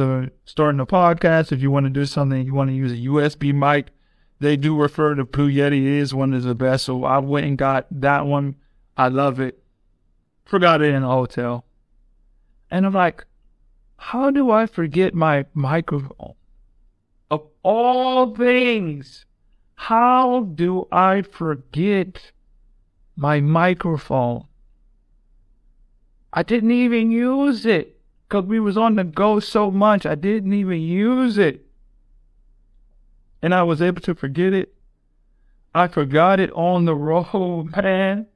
are starting a podcast, if you want to do something, you want to use a USB mic, they do refer to Blue Yeti is one of the best. So I went and got that one. I love it. Forgot it in a hotel. And I'm like, how do I forget my microphone? Of all things, how do I forget my microphone? I didn't even use it because we was on the go so much. I didn't even use it. And I was able to forget it. I forgot it on the road, man.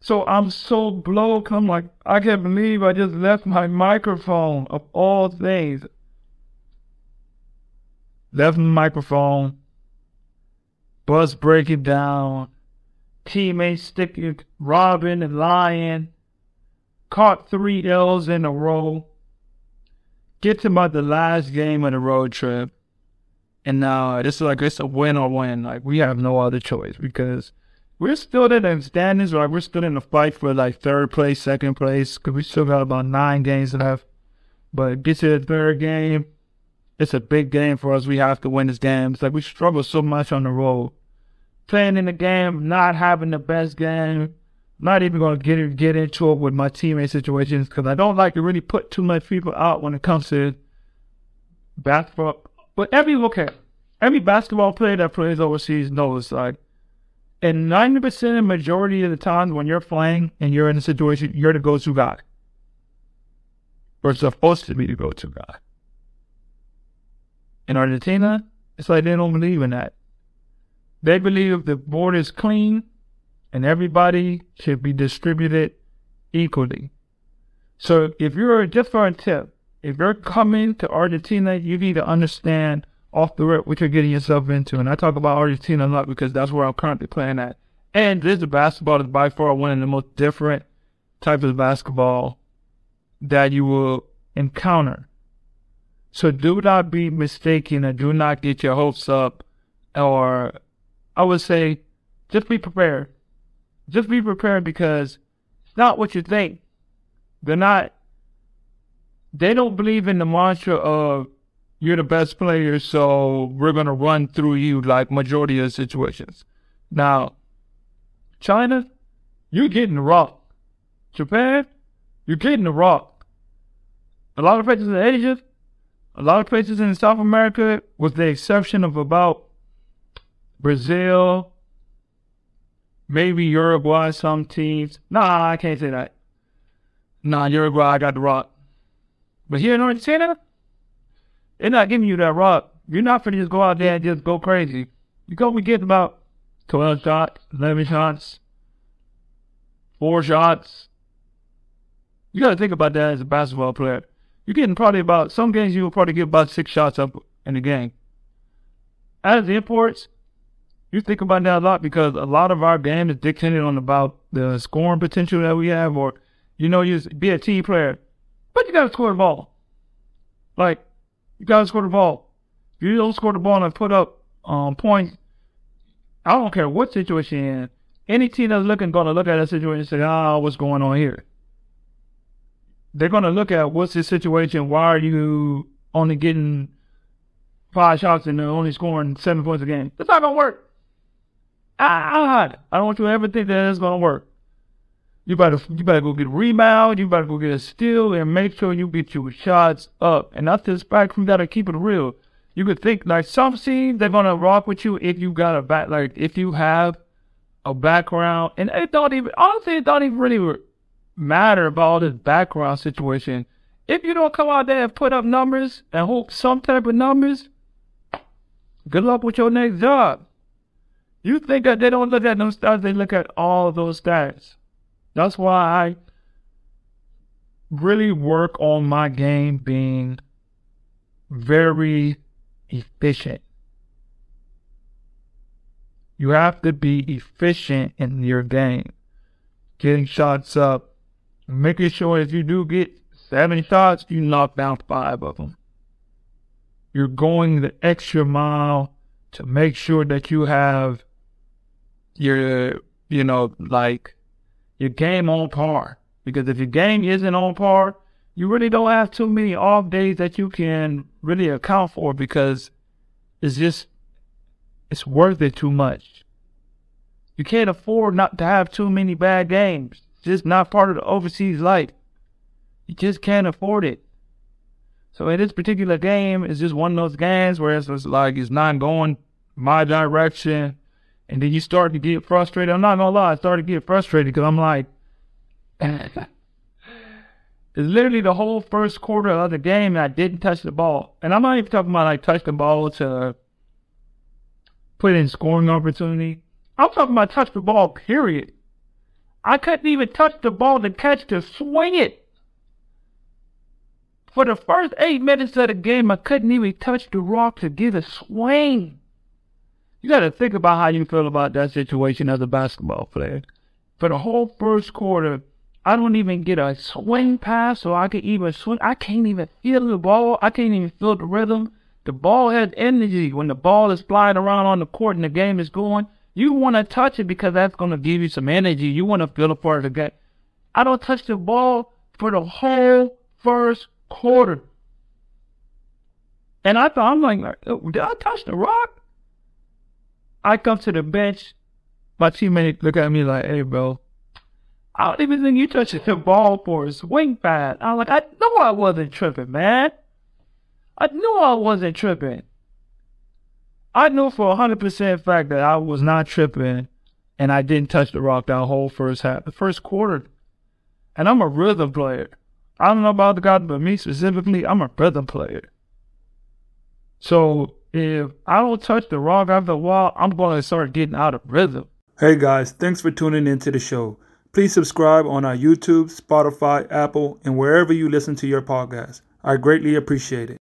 So I'm so blown. I'm like, I can't believe I just left my microphone of all things. Left my microphone. Bus breaking down. Teammates sticking, robbing and lying. Caught three L's in a row. Get to about the last game of the road trip. And now uh, this is like, it's a win or win. Like, we have no other choice because we're still in the standings, like we're still in the fight for like third place, second place, because we still got about nine games left. But get to the third game, it's a big game for us. We have to win this game. It's like we struggle so much on the road. Playing in the game, not having the best game, not even going to get get into it with my teammate situations because I don't like to really put too much people out when it comes to basketball. But every okay, every basketball player that plays overseas knows like and 90% of majority of the times when you're playing and you're in a situation, you're the go-to guy. Or supposed to be the go-to guy. In Argentina, it's like they don't believe in that. They believe the board is clean and everybody should be distributed equally. So if you're, just for a tip, if you're coming to Argentina, you need to understand off the rip what you're getting yourself into. And I talk about Argentina a lot because that's where I'm currently playing at. And this basketball is by far one of the most different types of basketball that you will encounter. So do not be mistaken and do not get your hopes up or I would say just be prepared. Just be prepared because it's not what you think. They're not they don't believe in the mantra of you're the best player, so we're gonna run through you like majority of situations. Now, China, you're getting the rock. Japan, you're getting the rock. A lot of places in Asia, a lot of places in South America, with the exception of about Brazil, maybe Uruguay, some teams. Nah, I can't say that. Nah, Uruguay, I got the rock. But here in Argentina, they're not giving you that rock. You're not gonna just go out there and just go crazy. You're gonna be getting about 12 shots, 11 shots, four shots. You gotta think about that as a basketball player. You're getting probably about, some games you will probably get about six shots up in the game. As imports, you think about that a lot because a lot of our game is dictated on about the scoring potential that we have or, you know, you be a team player, but you gotta score the ball. Like, you gotta score the ball. If you don't score the ball and put up um, points, I don't care what situation you're in. Any team that's looking gonna look at that situation and say, "Ah, oh, what's going on here?" They're gonna look at what's the situation. Why are you only getting five shots and only scoring seven points a game? That's not gonna work. Ah, I don't want you to ever think that it's gonna work. You better you better go get a rebound, you better go get a steal and make sure you get your shots up. And that's just back from gotta keep it real. You could think like some teams they're gonna rock with you if you got a back like if you have a background and it don't even honestly it don't even really matter about all this background situation. If you don't come out there and put up numbers and hope some type of numbers, good luck with your next job. You think that they don't look at those stats, they look at all those stats. That's why I really work on my game being very efficient. You have to be efficient in your game. Getting shots up, making sure if you do get seven shots, you knock down five of them. You're going the extra mile to make sure that you have your, you know, like your game on par. Because if your game isn't on par, you really don't have too many off days that you can really account for because it's just it's worth it too much. You can't afford not to have too many bad games. It's just not part of the overseas life. You just can't afford it. So in this particular game, it's just one of those games where it's like it's not going my direction, and then you start to get frustrated. I'm not gonna lie, I started to get frustrated because I'm like, literally the whole first quarter of the game, I didn't touch the ball. And I'm not even talking about like touch the ball to put in scoring opportunity. I'm talking about touch the ball, period. I couldn't even touch the ball to catch to swing it. For the first eight minutes of the game, I couldn't even touch the rock to get a swing. You got to think about how you feel about that situation as a basketball player. For the whole first quarter, I don't even get a swing pass so I can even swing. I can't even feel the ball. I can't even feel the rhythm. The ball has energy when the ball is flying around on the court and the game is going. You want to touch it because that's going to give you some energy. You want to feel a part of the game. I don't touch the ball for the whole first quarter. And I thought, I'm like, oh, did I touch the rock? I come to the bench. My teammate look at me like, hey, bro, I don't even think you touched the ball for a swing pad. I'm like, I know I wasn't tripping, man. I knew I wasn't tripping. I knew for a hundred percent fact that I was not tripping and I didn't touch the rock that whole first half, the first quarter. And I'm a rhythm player. I don't know about the guy, but me specifically, I'm a rhythm player. So if I don't touch the rock after a while, I'm going to start getting out of rhythm. Hey guys, thanks for tuning into the show. Please subscribe on our YouTube, Spotify, Apple, and wherever you listen to your podcast. I greatly appreciate it.